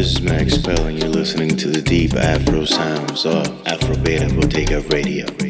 This is Max Spell, and you're listening to the deep Afro sounds of Afro Beta Bottega Radio.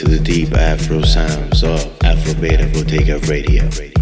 to the deep Afro sounds of Afro Beta Bodega Radio.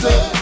say.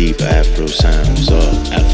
Deep Afro sounds of Afro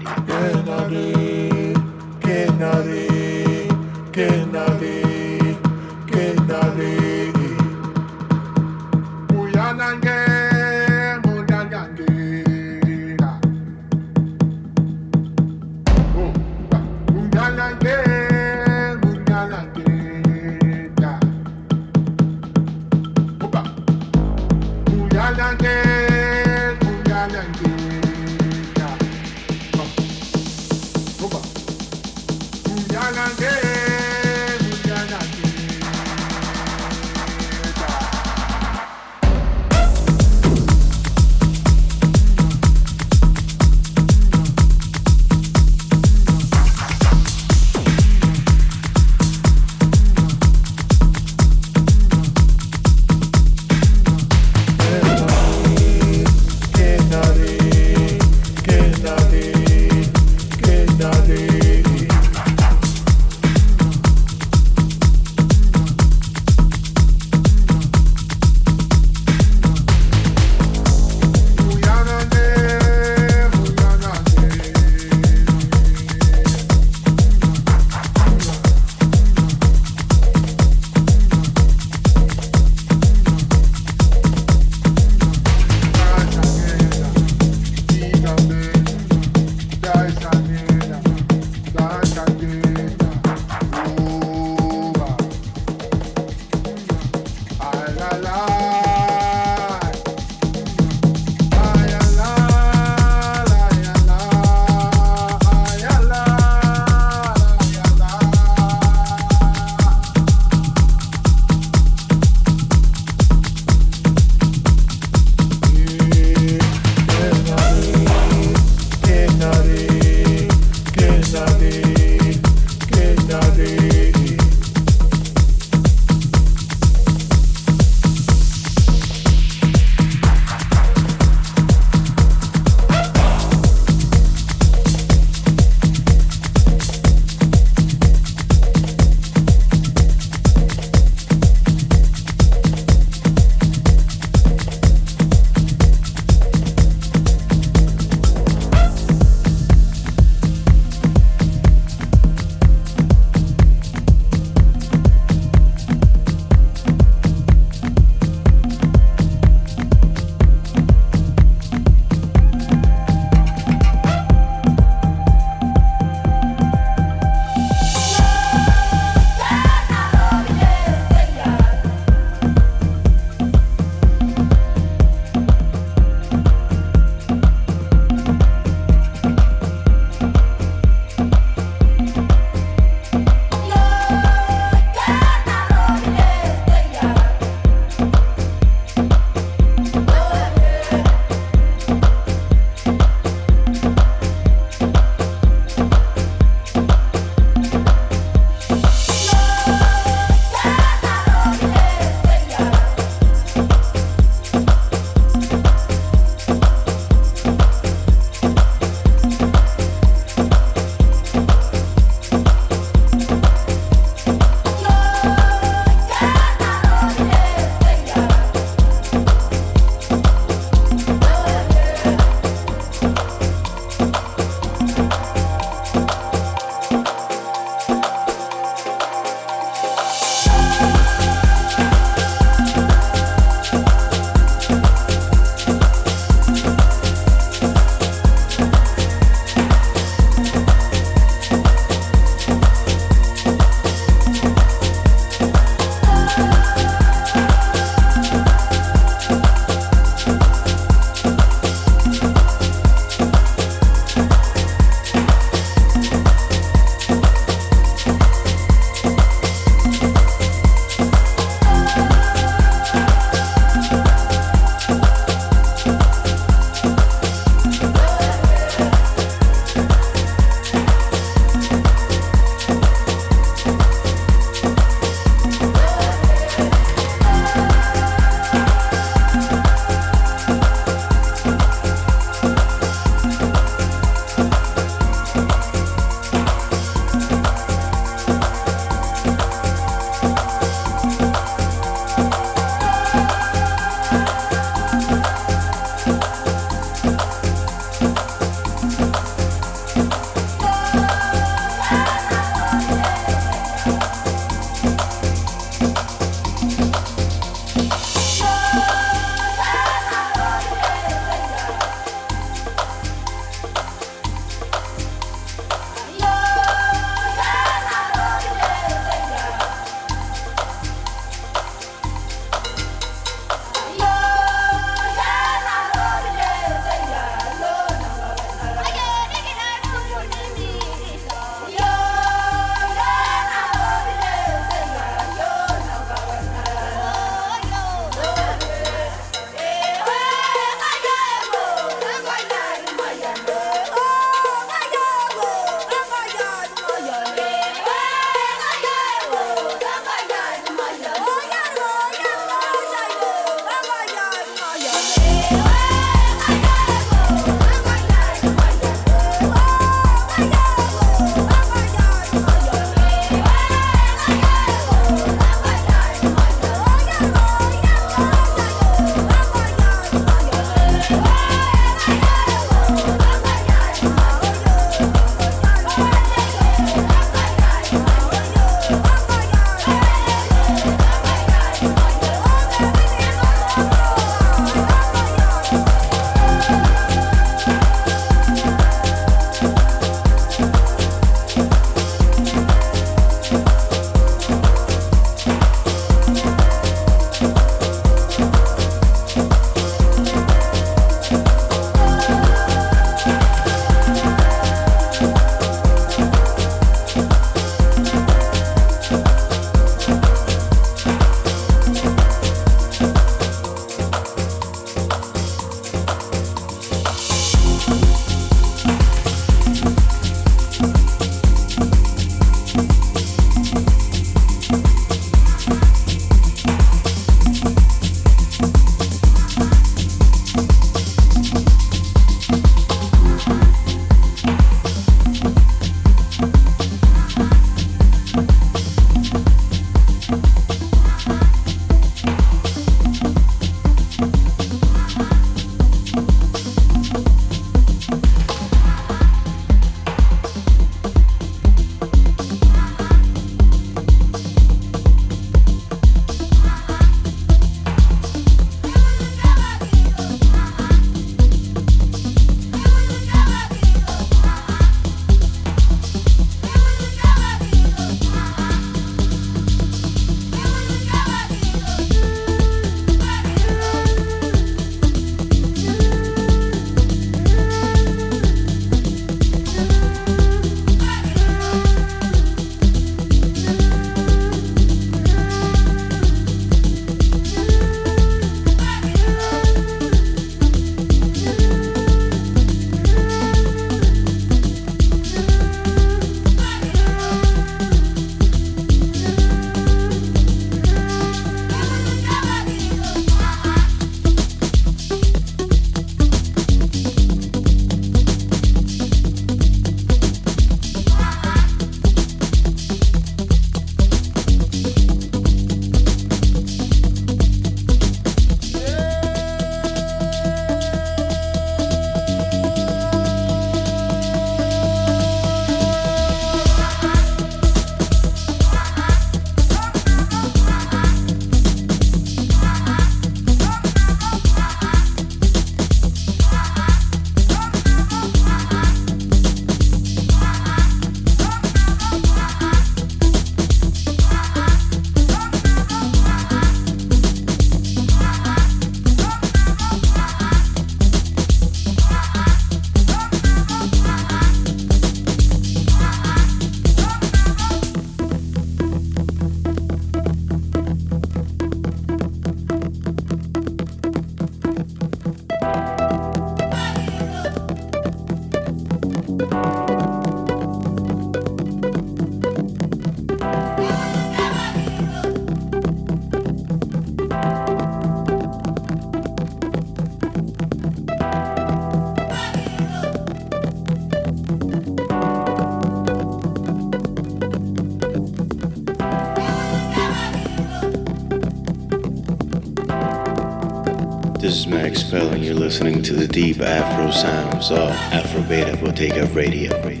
listening to the deep Afro sounds of Afro Beta Bottega Radio.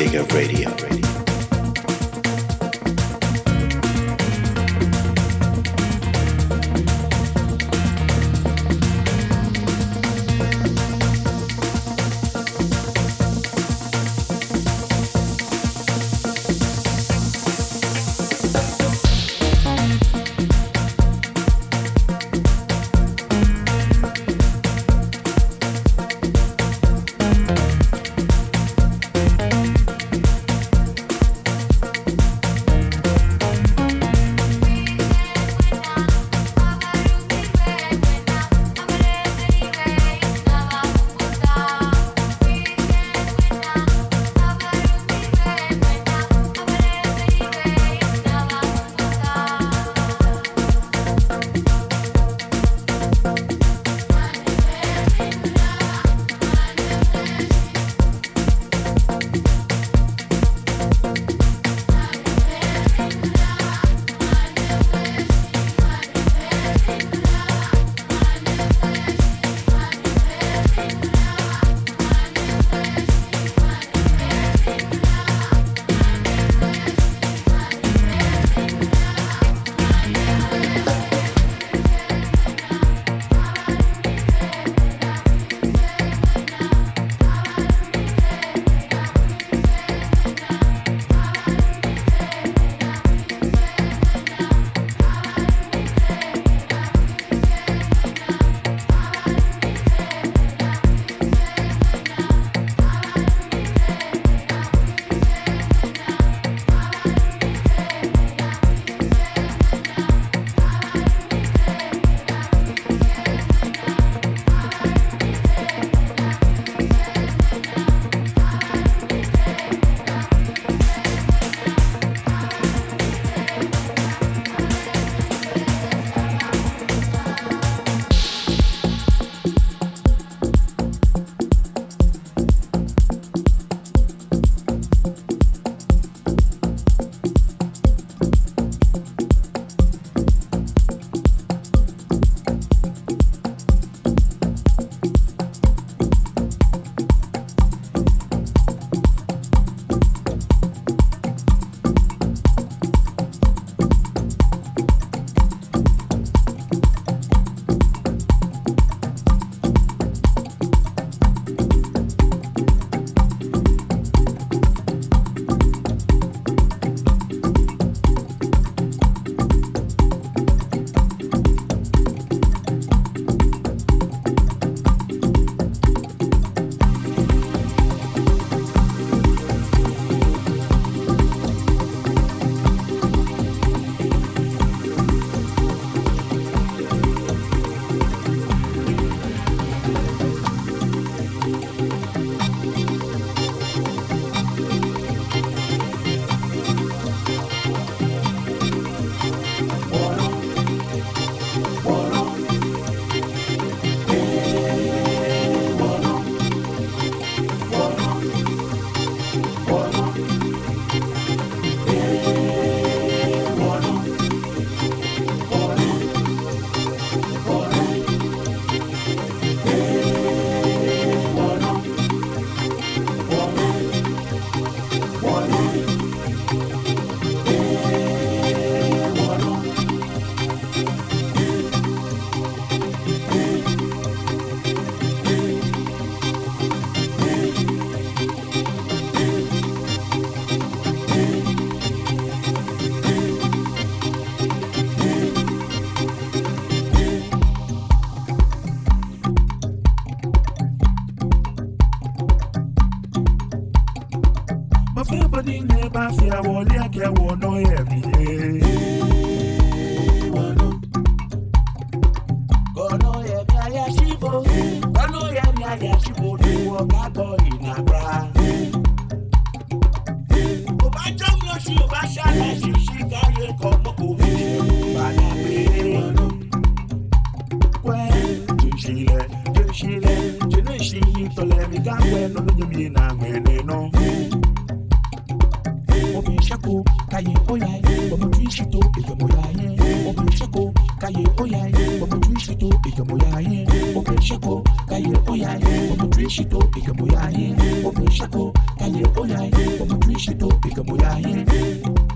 Bodega Radio. care, war no yeah. Oyaye Omo twi shito ego moyaye Ope